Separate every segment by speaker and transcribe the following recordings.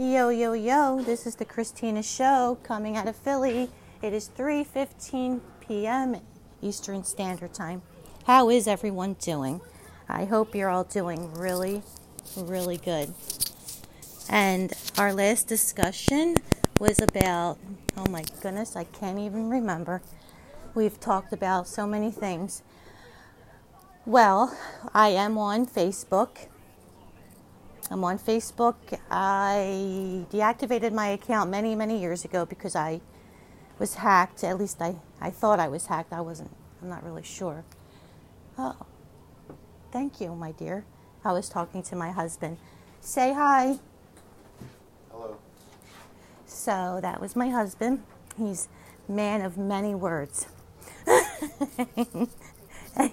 Speaker 1: Yo yo yo, this is the Kristina show coming out of Philly. It is 3:15 p.m. Eastern Standard Time. How is everyone doing? I hope you're all doing really really good. And our last discussion was about oh my goodness, I can't even remember. We've talked about so many things. Well, I am on Facebook I'm on Facebook. I deactivated my account many, many years ago because I was hacked. At least I, I thought I was hacked. I wasn't, I'm not really sure. Oh, thank you, my dear. I was talking to my husband. Say hi.
Speaker 2: Hello.
Speaker 1: So that was my husband. He's man of many words.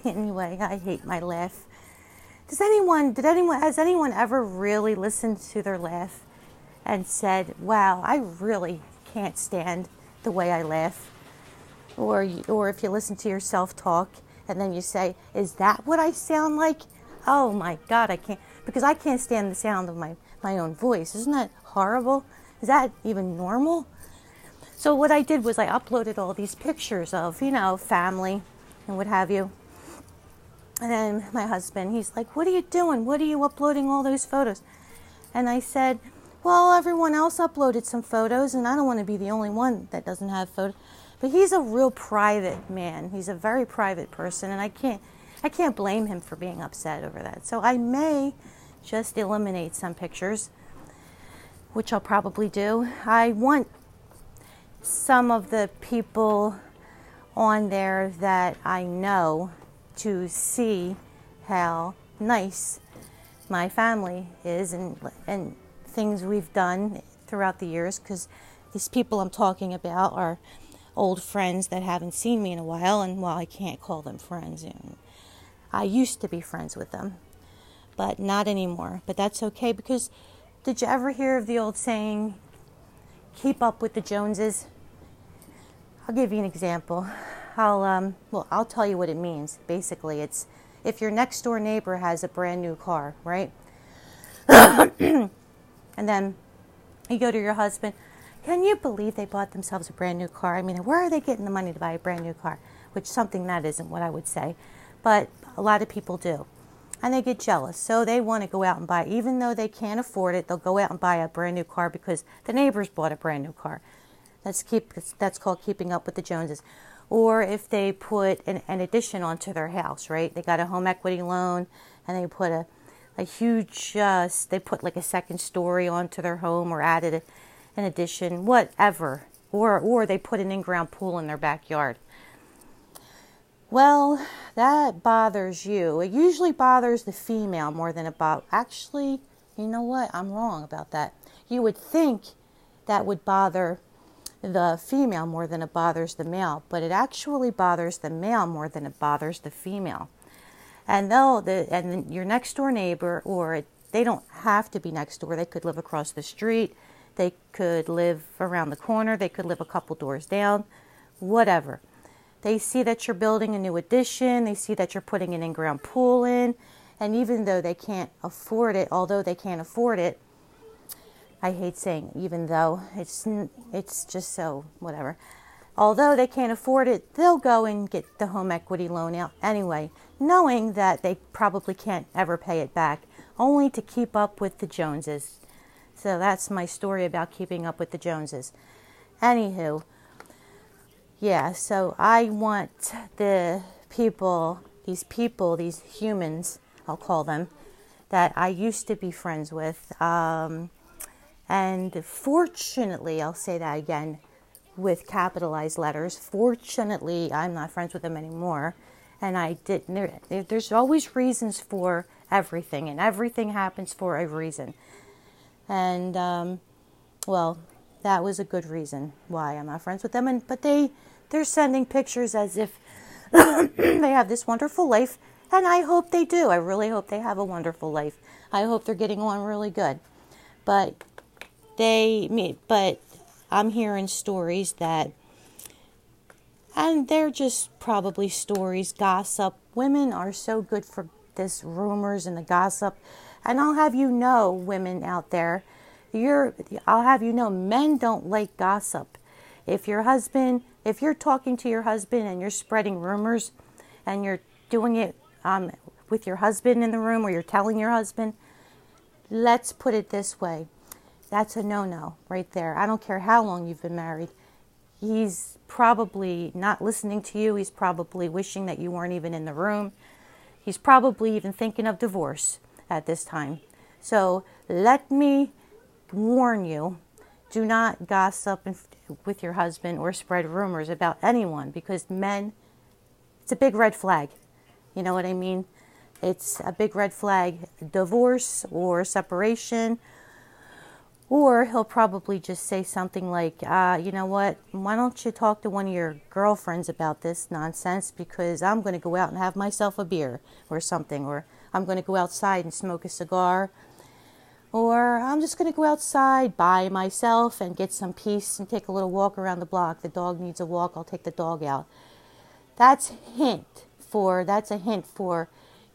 Speaker 1: anyway, I hate my laugh. Does anyone, did anyone, has anyone ever really listened to their laugh and said, wow, I really can't stand the way I laugh? Or, or if you listen to yourself talk and then you say, is that what I sound like? Oh my God, I can't, because I can't stand the sound of my, my own voice. Isn't that horrible? Is that even normal? So what I did was I uploaded all these pictures of, you know, family and what have you. And then my husband, he's like, What are you doing? What are you uploading all those photos? And I said, Well, everyone else uploaded some photos, and I don't want to be the only one that doesn't have photos. But he's a real private man. He's a very private person, and I can't, I can't blame him for being upset over that. So I may just eliminate some pictures, which I'll probably do. I want some of the people on there that I know to see how nice my family is and, and things we've done throughout the years because these people I'm talking about are old friends that haven't seen me in a while and while I can't call them friends know, I used to be friends with them but not anymore. But that's okay because did you ever hear of the old saying keep up with the Joneses I'll give you an example I'll um, well, I'll tell you what it means. Basically, it's if your next door neighbor has a brand new car, right? and then you go to your husband. Can you believe they bought themselves a brand new car? I mean, where are they getting the money to buy a brand new car? Which something that isn't what I would say, but a lot of people do. And they get jealous. So they want to go out and buy, even though they can't afford it, they'll go out and buy a brand new car because the neighbors bought a brand new car. That's keep that's called keeping up with the Joneses or if they put an, an, addition onto their house, right? They got a home equity loan and they put a, a huge, uh, they put like a second story onto their home or added a, an addition, whatever. Or, or they put an in ground pool in their backyard. Well, that bothers you. It usually bothers the female more than about. Actually, you know what? I'm wrong about that. You would think that would bother the female more than it bothers the male, but it actually bothers the male more than it bothers the female. And though the and your next door neighbor, or they don't have to be next door, they could live across the street, they could live around the corner, they could live a couple doors down, whatever. They see that you're building a new addition, they see that you're putting an in-ground pool in, and even though they can't afford it, although they can't afford it, I hate saying even though it's it's just so whatever. Although they can't afford it, they'll go and get the home equity loan out anyway, knowing that they probably can't ever pay it back, only to keep up with the Joneses. So that's my story about keeping up with the Joneses. Anywho, yeah, so I want the people, these people, these humans, I'll call them, that I used to be friends with. Um, and fortunately, I'll say that again with capitalized letters. Fortunately, I'm not friends with them anymore. And I didn't, there, there's always reasons for everything, and everything happens for a reason. And, um, well, that was a good reason why I'm not friends with them. And, but they, they're sending pictures as if they have this wonderful life. And I hope they do. I really hope they have a wonderful life. I hope they're getting on really good. But they but i'm hearing stories that and they're just probably stories gossip women are so good for this rumors and the gossip and i'll have you know women out there you're I'll have you know men don't like gossip. If your husband, if you're talking to your husband and you're spreading rumors and you're doing it um, with your husband in the room or you're telling your husband, let's put it this way. That's a no-no right there. I don't care how long you've been married. He's probably not listening to you. He's probably wishing that you weren't even in the room. He's probably even thinking of divorce at this time. So let me warn you do not gossip with your husband or spread rumors about anyone because men, it's a big red flag. You know what I mean? It's a big red flag. Divorce or separation. Or he'll probably just say something like, uh, you know what, why don't you talk to one of your girlfriends about this nonsense because I'm going to go out and have myself a beer or something. Or I'm going to go outside and smoke a cigar or I'm just going to go outside by myself and get some peace and take a little walk around the block. The dog needs a walk, I'll take the dog out. That's hint for that's a hint for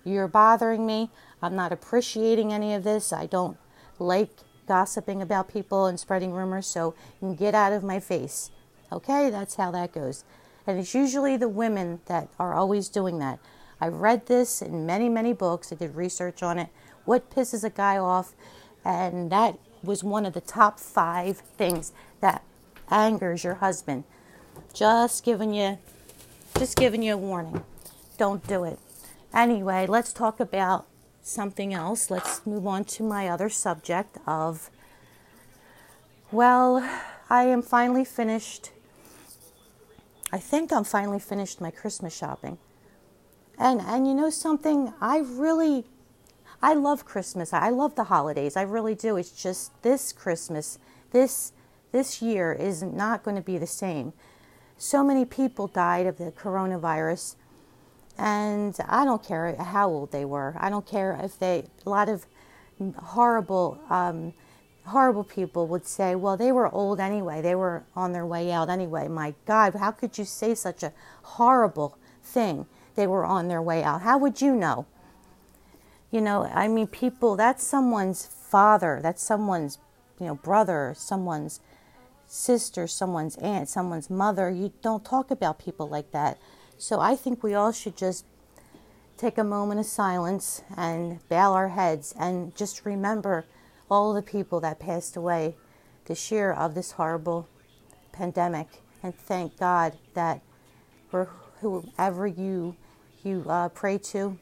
Speaker 1: you're bothering me. I'm not appreciating any of this. I don't like gossiping about people and spreading rumors, so you can get out of my face. Okay, that's how that goes. And it's usually the women that are always doing that. I've read this in many, many books. I did research on it. What pisses a guy off and that was one of the top five things that angers your husband. Just giving you, just giving you a warning. Don't do it. Anyway, let's talk about something else. Let's move on to my other subject of, well, I am finally finished. I think I'm finally finished my Christmas shopping. And and you know something? I really I love Christmas. I love the holidays. I really do. It's just this Christmas, this this year is not going to be the same. So many people died of the coronavirus, and I don't care how old they were. I don't care if they a lot of horrible um, horrible people would say, well, they were old anyway. They were on their way out anyway. My God, how could you say such a horrible thing? They were on their way out. How would you know? You know, I mean, people, that's someone's father, that's someone's, you know, brother, someone's sister, someone's aunt, someone's mother. You don't talk about people like that. So I think we all should just take a moment of silence and bow our heads and just remember all the people that passed away this year of this horrible pandemic and thank God that for whoever you you uh, pray to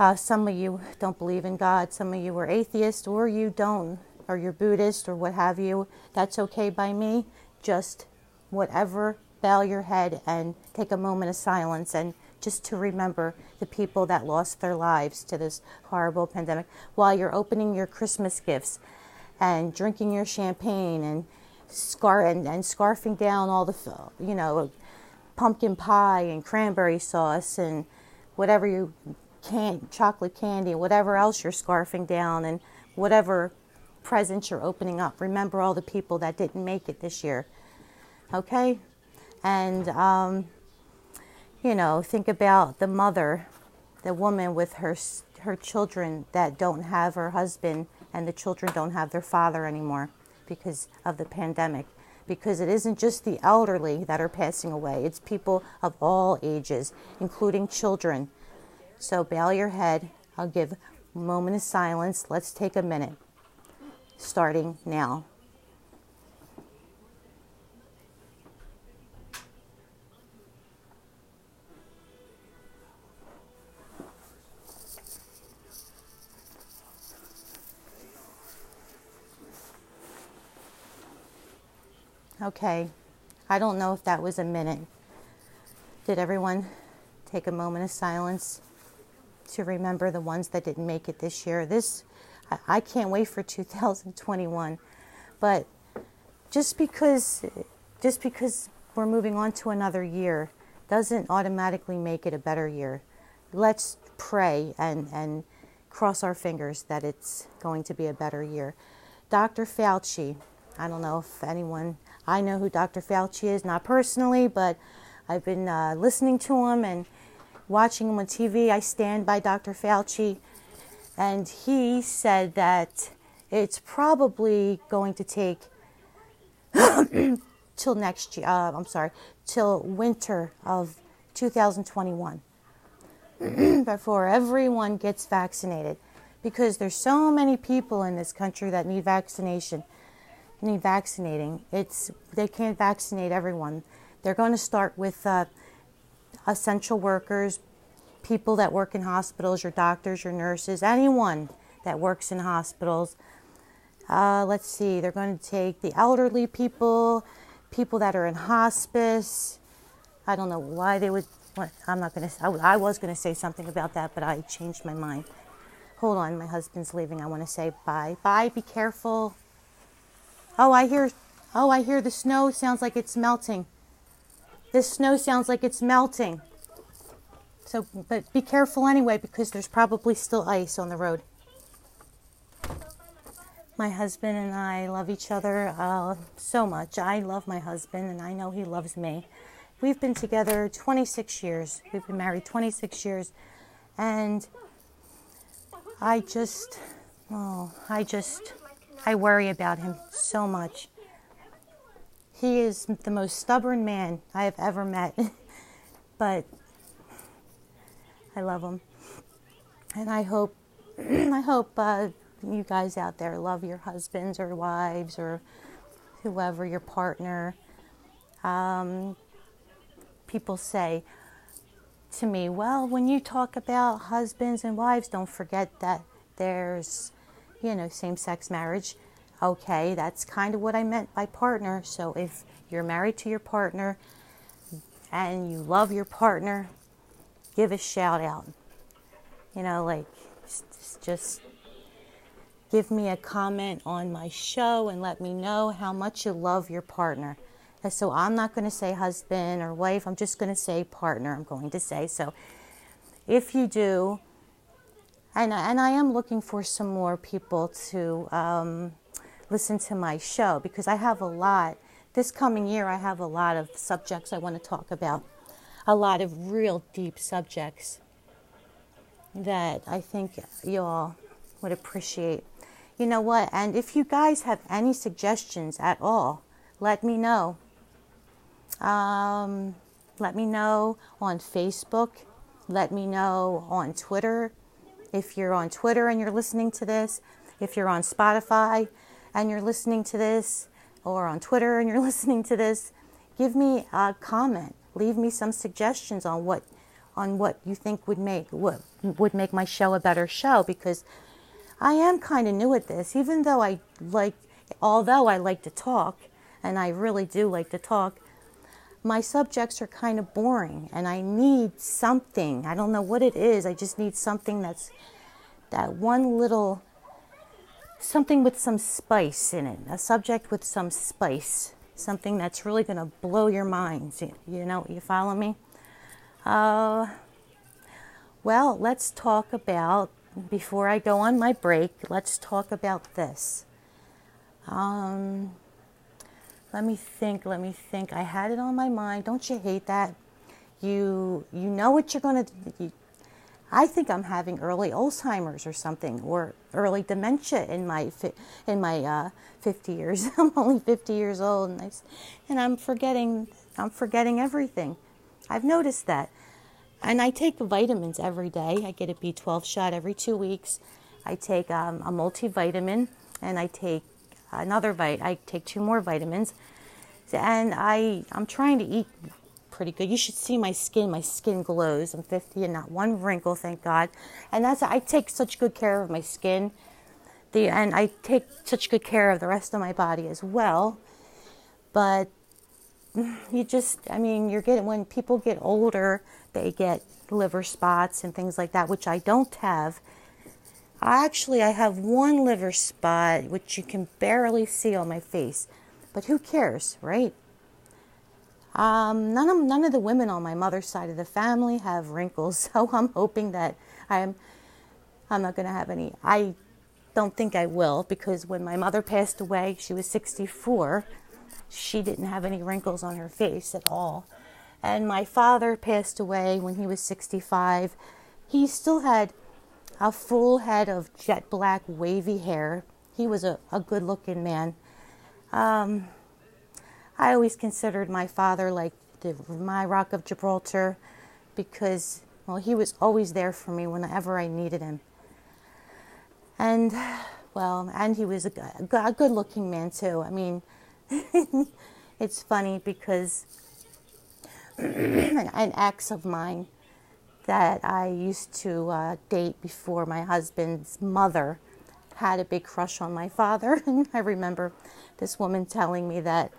Speaker 1: uh, some of you don't believe in God. Some of you are atheist, or you don't, or you're Buddhist, or what have you. That's okay by me. Just whatever, bow your head and take a moment of silence and just to remember the people that lost their lives to this horrible pandemic while you're opening your Christmas gifts and drinking your champagne and scar and, and scarfing down all the you know pumpkin pie and cranberry sauce and whatever you can- chocolate candy, and whatever else you're scarfing down, and whatever presents you're opening up. Remember all the people that didn't make it this year. Okay? And, um, you know, think about the mother, the woman with her, her children that don't have her husband, and the children don't have their father anymore because of the pandemic. Because it isn't just the elderly that are passing away, it's people of all ages, including children so bow your head. I'll give a moment of silence. Let's take a minute. Starting now. Okay, I don't know if that was a minute. Did everyone take a moment of silence? to remember the ones that didn't make it this year. This, I can't wait for 2021. But just because, just because we're moving on to another year doesn't automatically make it a better year. Let's pray and, and cross our fingers that it's going to be a better year. Dr. Fauci, I don't know if anyone, I know who Dr. Fauci is, not personally, but I've been uh, listening to him and watching him on TV. I stand by Dr. Fauci, and he said that it's probably going to take till next year. Uh, I'm sorry, till winter of 2021 before everyone gets vaccinated, because there's so many people in this country that need vaccination, need vaccinating. It's they can't vaccinate everyone. They're going to start with uh, essential workers, people that work in hospitals, your doctors, your nurses, anyone that works in hospitals. Uh, let's see, they're going to take the elderly people, people that are in hospice. I don't know why they would. I'm not going to. I was going to say something about that, but I changed my mind. Hold on, my husband's leaving. I want to say bye. Bye. Be careful. Oh, I hear. Oh, I hear the snow. Sounds like it's melting. This snow sounds like it's melting. So, but be careful anyway because there's probably still ice on the road. My husband and I love each other uh, so much. I love my husband and I know he loves me. We've been together 26 years. We've been married 26 years. And I just, oh, I just, I worry about him so much. He is the most stubborn man I have ever met. but I love him. And I hope, I hope uh, you guys out there love your husbands or wives or whoever, your partner. Um, people say to me, well, when you talk about husbands and wives, don't forget that there's, you know, same sex marriage. Okay, that's kind of what I meant by partner. So if you're married to your partner and you love your partner, give a shout out. You know, like just, give me a comment on my show and let me know how much you love your partner. So I'm not going to say husband or wife, I'm just going to say partner. I'm going to say so. If you do, and, and I am looking for some more people to um, listen to my show because I have a lot. This coming year, I have a lot of subjects I want to talk about, a lot of real deep subjects that I think you all would appreciate you know what? And if you guys have any suggestions at all, let me know. Um, let me know on Facebook. Let me know on Twitter. If you're on Twitter and you're listening to this, if you're on Spotify and you're listening to this, or on Twitter and you're listening to this, give me a comment. Leave me some suggestions on what on what you think would make what would make my show a better show because I am kind of new at this, even though I like, although I like to talk, and I really do like to talk, my subjects are kind of boring, and I need something. I don't know what it is. I just need something that's that one little something with some spice in it, a subject with some spice, something that's really going to blow your minds. You know, you follow me? Uh, well, let's talk about before I go on my break, let's talk about this. Um, let me think. Let me think. I had it on my mind. Don't you hate that? You you know what you're going to. I think I'm having early Alzheimer's or something, or early dementia in my in my uh, 50 years. I'm only 50 years old, and I, and I'm forgetting I'm forgetting everything. I've noticed that. And I take vitamins every day. I get a B12 shot every two weeks. I take um, a multivitamin and I take another vit. I take two more vitamins, and I I'm trying to eat pretty good. You should see my skin. My skin glows. I'm 50 and not one wrinkle, thank God. And that's I take such good care of my skin. The and I take such good care of the rest of my body as well. But you just I mean, you're getting when people get older they get liver spots and things like that, which I don't have. Actually, I have one liver spot, which you can barely see on my face, but who cares, right? Um, none of none of the women on my mother's side of the family have wrinkles, so I'm hoping that I'm I'm not going to have any. I don't think I will because when my mother passed away, she was 64. She didn't have any wrinkles on her face at all. And my father passed away when he was 65. He still had a full head of jet black wavy hair. he was a, a good looking man. Um, I always considered my father like the, my rock of Gibraltar because, well, he was always there for me whenever I needed him. And, well, and he was a, a good looking man too. I mean, it's funny because an ex of mine that I used to uh, date before my husband's mother had a big crush on my father. And I remember this woman telling me that,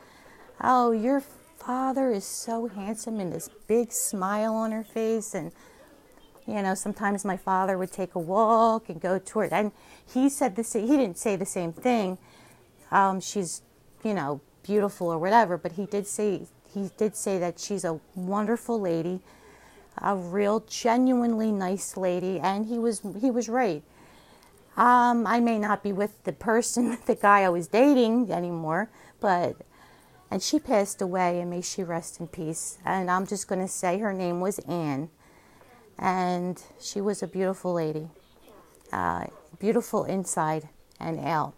Speaker 1: oh, your father is so handsome and this big smile on her face. And, you know, sometimes my father would take a walk and go toward, and he said this, he didn't say the same thing. Um, she's, you know, beautiful or whatever, but he did say, he did say that she's a wonderful lady a real genuinely nice lady and he was he was right. Um, i may not be with the person the guy i was dating anymore but and she passed away and may she rest in peace. And i'm just going to say her name was anne and she was a beautiful lady. Uh, beautiful inside and out.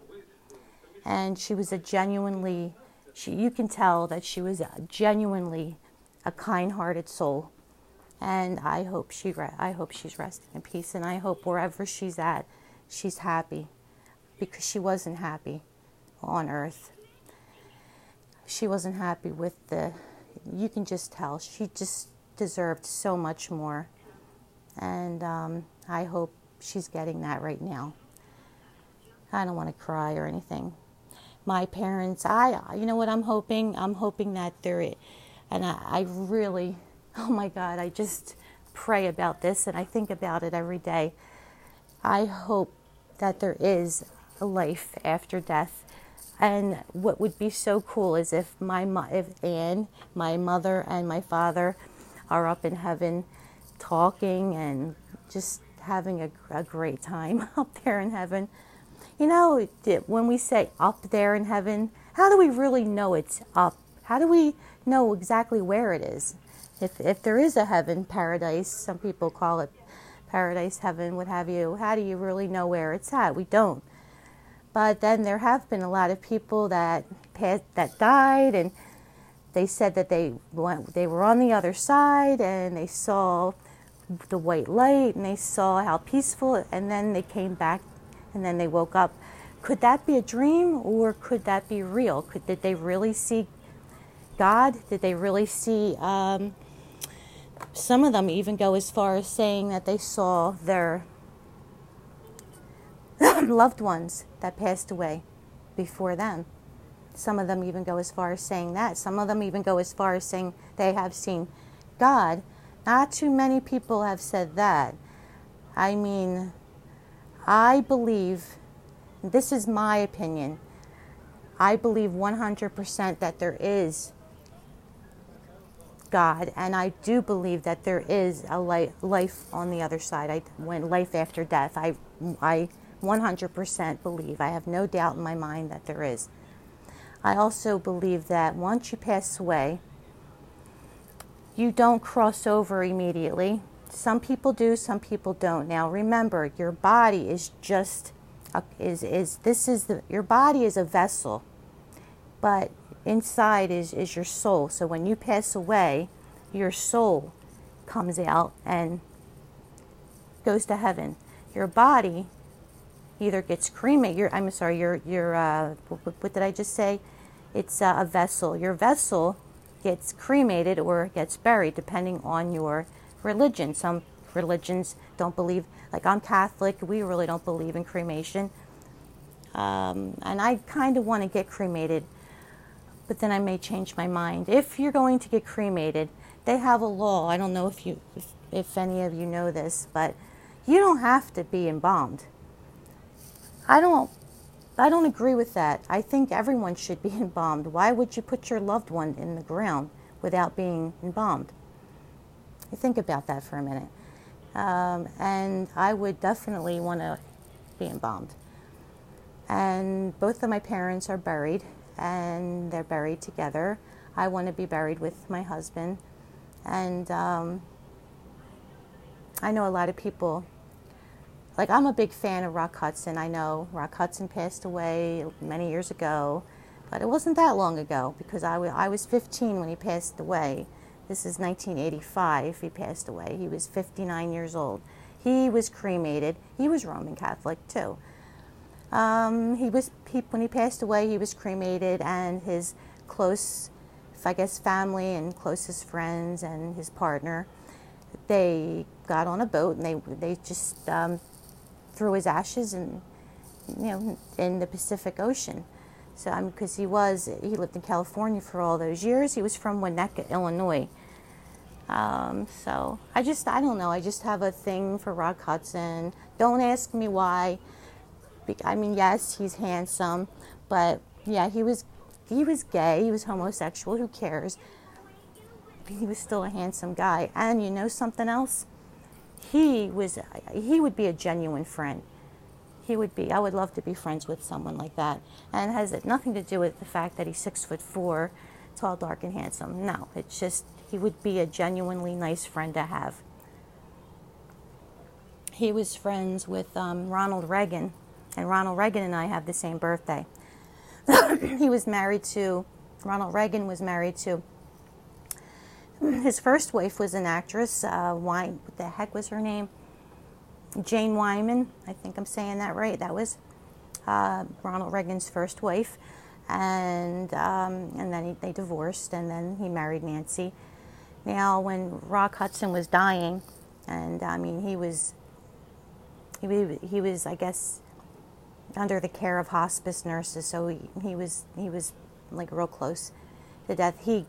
Speaker 1: And she was a genuinely she, you can tell that she was genuinely a kind-hearted soul and I hope she re- I hope she's resting in peace and I hope wherever she's at she's happy because she wasn't happy on earth. She wasn't happy with the you can just tell she just deserved so much more. And um, I hope she's getting that right now. I don't want to cry or anything. My parents I you know what I'm hoping I'm hoping that they're it. and I, I really oh my God, I just pray about this and I think about it every day. I hope that there is a life after death. And what would be so cool is if my if Anne, my mother, and my father are up in heaven talking and just having a, a great time up there in heaven. You know, when we say up there in heaven, how do we really know it's up? How do we know exactly where it is? If if there is a heaven, paradise, some people call it paradise, heaven, what have you. How do you really know where it's at? We don't. But then there have been a lot of people that that died, and they said that they went, they were on the other side and they saw the white light and they saw how peaceful, and then they came back, and then they woke up. Could that be a dream, or could that be real? Could did they really see God? Did they really see? Um, some of them even go as far as saying that they saw their loved ones that passed away before them. Some of them even go as far as saying that. Some of them even go as far as saying they have seen God. Not too many people have said that. I mean, I believe, this is my opinion, I believe 100% that there is God, and I do believe that there is a life on the other side. I, when life after death, I, I 100% believe. I have no doubt in my mind that there is. I also believe that once you pass away, you don't cross over immediately. Some people do, some people don't. Now remember, your body is just is is this is the your body is a vessel, but inside is, is your soul. So when you pass away, your soul comes out and goes to heaven. Your body either gets cremated. I'm sorry. Your your uh, what, what, did I just say? It's uh, a vessel. Your vessel gets cremated or gets buried depending on your religion. Some religions don't believe. Like I'm Catholic. We really don't believe in cremation. Um, and I kind of want to get cremated but then I may change my mind. If you're going to get cremated, they have a law. I don't know if you, if, if any of you know this, but you don't have to be embalmed. I don't, I don't agree with that. I think everyone should be embalmed. Why would you put your loved one in the ground without being embalmed? think about that for a minute. Um, and I would definitely want to be embalmed. And both of my parents are buried and they're buried together. I want to be buried with my husband. And um, I know a lot of people like I'm a big fan of Rock Hudson. I know Rock Hudson passed away many years ago, but it wasn't that long ago because I, w- I was 15 when he passed away. This is 1985. He passed away. He was 59 years old. He was cremated. He was Roman Catholic too. Um, he was he, when he passed away. He was cremated, and his close, I guess, family and closest friends and his partner, they got on a boat and they they just um, threw his ashes and you know in the Pacific Ocean. So I because he was he lived in California for all those years. He was from Winnetka, Illinois. Um, so I just I don't know. I just have a thing for Rock Hudson. Don't ask me why. I mean, yes, he's handsome, but yeah, he was he was gay. He was homosexual. Who cares? He was still a handsome guy. And you know something else? He was he would be a genuine friend. He would be. I would love to be friends with someone like that. And it has nothing to do with the fact that he's six foot four, tall, dark, and handsome. No, it's just he would be a genuinely nice friend to have. He was friends with um, Ronald Reagan, and Ronald Reagan and I have the same birthday. he was married to, Ronald Reagan was married to, his first wife was an actress. Uh, what the heck was her name? Jane Wyman. I think I'm saying that right. That was uh, Ronald Reagan's first wife. And, um, and then he, they divorced, and then he married Nancy. Now, when Rock Hudson was dying, and I mean, he was, he, he was, I guess, under the care of hospice nurses, so he, he was, he was like real close to death. He,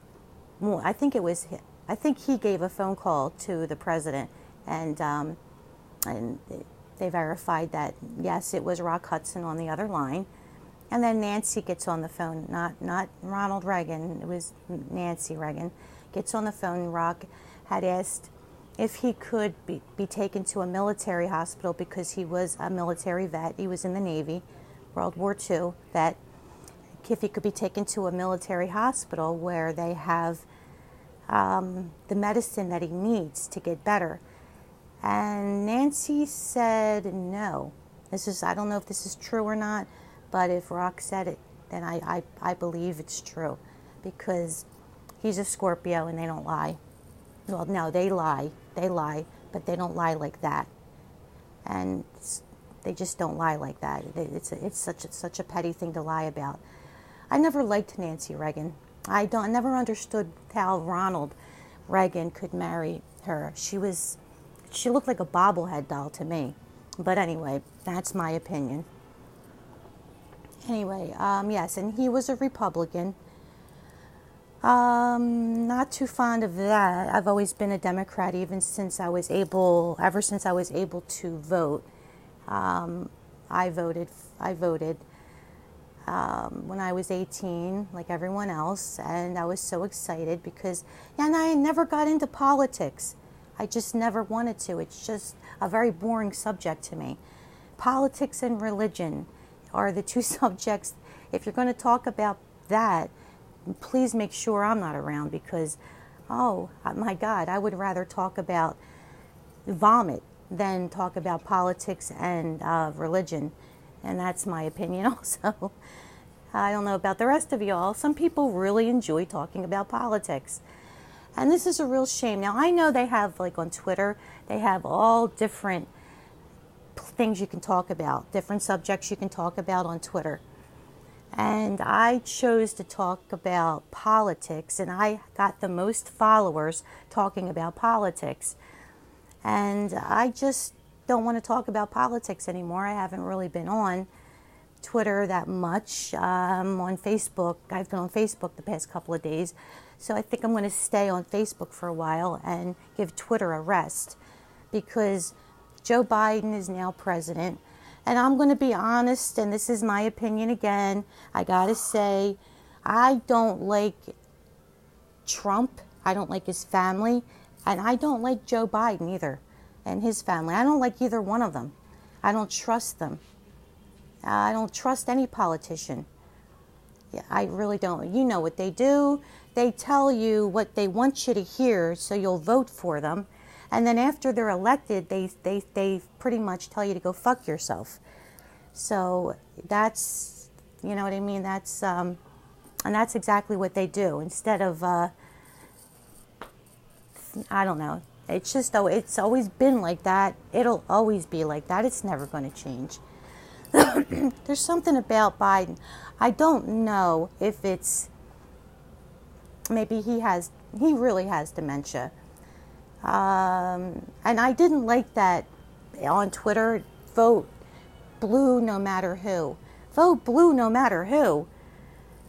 Speaker 1: I think it was, I think he gave a phone call to the president, and, um, and they verified that yes, it was Rock Hudson on the other line. And then Nancy gets on the phone, not not Ronald Reagan, it was Nancy Reagan gets on the phone. Rock had asked if he could be, be taken to a military hospital because he was a military vet. He was in the Navy, World War II vet. If he could be taken to a military hospital where they have um, the medicine that he needs to get better. And Nancy said no. This is I don't know if this is true or not, but if Rock said it, then I, I, I believe it's true because he's a Scorpio and they don't lie. Well, no, they lie. They lie, but they don't lie like that. And they just don't lie like that. It's, a, it's such, a, such a petty thing to lie about. I never liked Nancy Reagan. I don't I never understood how Ronald Reagan could marry her. She was she looked like a bobblehead doll to me. But anyway, that's my opinion. Anyway, um, yes, and he was a Republican. Um, not too fond of that. I've always been a Democrat even since I was able, ever since I was able to vote. Um, I voted. I voted um, when I was 18, like everyone else, and I was so excited because, and I never got into politics. I just never wanted to. It's just a very boring subject to me. Politics and religion are the two subjects. If you're going to talk about that, please make sure I'm not around because, oh my God, I would rather talk about vomit than talk about politics and uh, religion. And that's my opinion also. I don't know about the rest of y'all. Some people really enjoy talking about politics. And this is a real shame. Now, I know they have, like on Twitter, they have all different things you can talk about, different subjects you can talk about on Twitter and I chose to talk about politics, and I got the most followers talking about politics. And I just don't want to talk about politics anymore. I haven't really been on Twitter that much. Um, on Facebook, I've been on Facebook the past couple of days, so I think I'm going to stay on Facebook for a while and give Twitter a rest because Joe Biden is now president and I'm going to be honest, and this is my opinion again. I got to say, I don't like Trump. I don't like his family. And I don't like Joe Biden either and his family. I don't like either one of them. I don't trust them. I don't trust any politician. Yeah, I really don't. You know what they do. They tell you what they want you to hear so you'll vote for them. And then after they're elected, they, they, they pretty much tell you to go fuck yourself. So that's, you know what I mean? That's, um, and that's exactly what they do. Instead of, uh, I don't know. It's just though it's always been like that. It'll always be like that. It's never going to change. There's something about Biden. I don't know if it's maybe he has he really has dementia. Um, and I didn't like that on Twitter. Vote blue no matter who. Vote blue no matter who.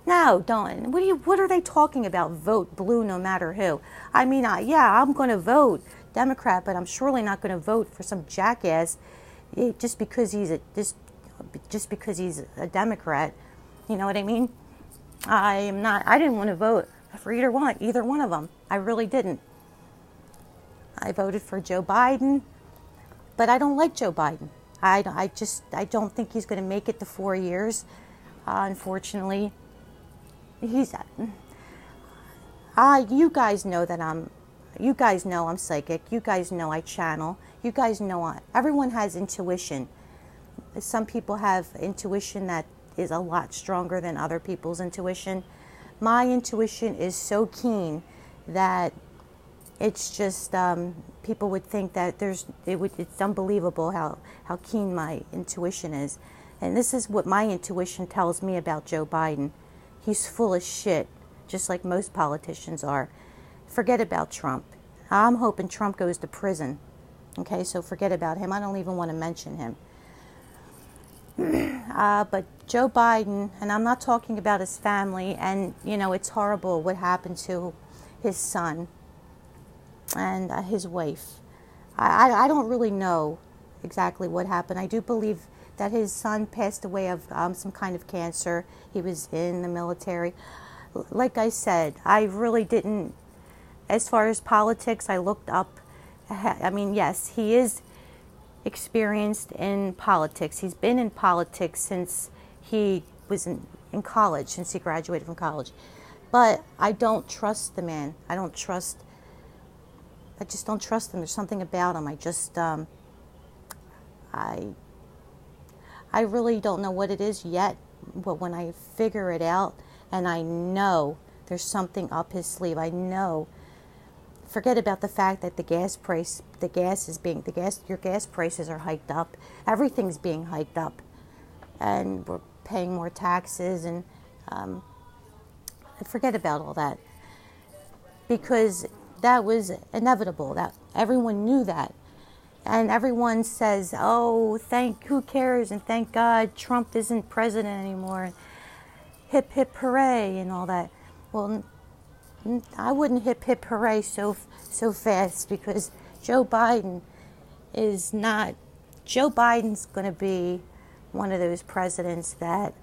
Speaker 1: No, don't. What, do you, what are they talking about? Vote blue no matter who. I mean, I, yeah, I'm going to vote Democrat, but I'm surely not going to vote for some jackass eh, just because he's a just just because he's a Democrat. You know what I mean? I am not. I didn't want to vote for either one, either one of them. I really didn't. I voted for Joe Biden, but I don't like Joe Biden. I, I just I don't think he's going to make it to four years. Uh, unfortunately, he's. Uh, you guys know that I'm. You guys know I'm psychic. You guys know I channel. You guys know I, everyone has intuition. Some people have intuition that is a lot stronger than other people's intuition. My intuition is so keen that it's just um, people would think that there's it would it's unbelievable how how keen my intuition is, and this is what my intuition tells me about Joe Biden. He's full of shit, just like most politicians are. Forget about Trump. I'm hoping Trump goes to prison. Okay, so forget about him. I don't even want to mention him. Uh, but Joe Biden, and I'm not talking about his family, and you know, it's horrible what happened to his son and uh, his wife. I, I, I, don't really know exactly what happened. I do believe that his son passed away of um, some kind of cancer. He was in the military. Like I said, I really didn't, as far as politics, I looked up. I mean, yes, he is experienced in politics. He's been in politics since he was in, in college, since he graduated from college. But I don't trust the man. I don't trust, I just don't trust him. There's something about him. I just, um, I, I really don't know what it is yet. But when I figure it out and I know there's something up his sleeve, I know forget about the fact that the gas price, the gas is being, the gas, your gas prices are hiked up. Everything's being hiked up, and we're paying more taxes. And um, forget about all that because that was inevitable. That everyone knew that, and everyone says, "Oh, thank who cares?" and thank God Trump isn't president anymore. Hip hip hooray and all that. Well, I wouldn't hip hip hooray so so fast because Joe Biden is not. Joe Biden's going to be one of those presidents that.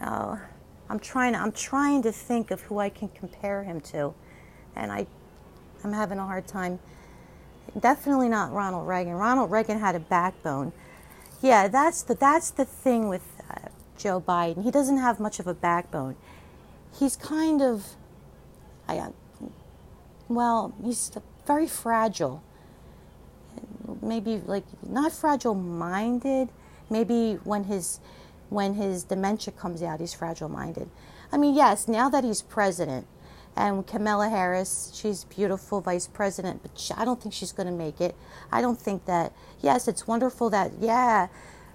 Speaker 1: Oh, I'm trying. I'm trying to think of who I can compare him to, and I, I'm having a hard time. Definitely not Ronald Reagan. Ronald Reagan had a backbone. Yeah, that's the that's the thing with uh, Joe Biden. He doesn't have much of a backbone. He's kind of I, uh, well, he's very fragile. Maybe like not fragile minded. Maybe when his when his dementia comes out, he's fragile minded. I mean, yes, now that he's president, and Kamala Harris, she's beautiful vice president, but she, I don't think she's going to make it. I don't think that. Yes, it's wonderful that yeah,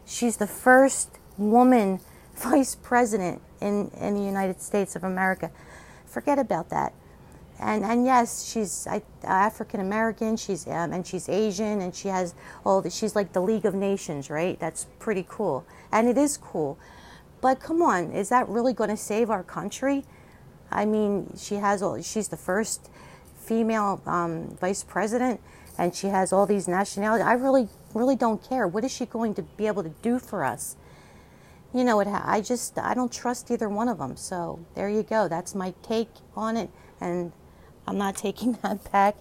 Speaker 1: she's the first woman vice president in in the United States of America. Forget about that and and yes, she's African American. She's um, and she's Asian, and she has all. The, she's like the League of Nations, right? That's pretty cool, and it is cool. But come on, is that really going to save our country? I mean, she has all. She's the first female um, vice president, and she has all these nationalities. I really, really don't care. What is she going to be able to do for us? You know, it. I just I don't trust either one of them. So there you go. That's my take on it, and I'm not taking that back.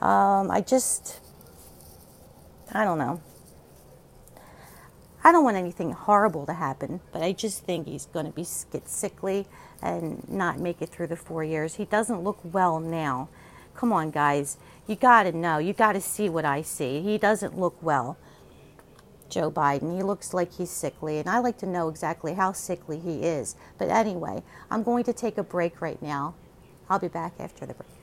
Speaker 1: Um, I just, I don't know. I don't want anything horrible to happen, but I just think he's going to be get sickly and not make it through the four years. He doesn't look well now Come on, guys. You got to know. You got to see what I see. He doesn't look well. Joe Biden. He looks like he's sickly, and I like to know exactly how sickly he is. But anyway, I'm going to take a break right now. I'll be back after the break.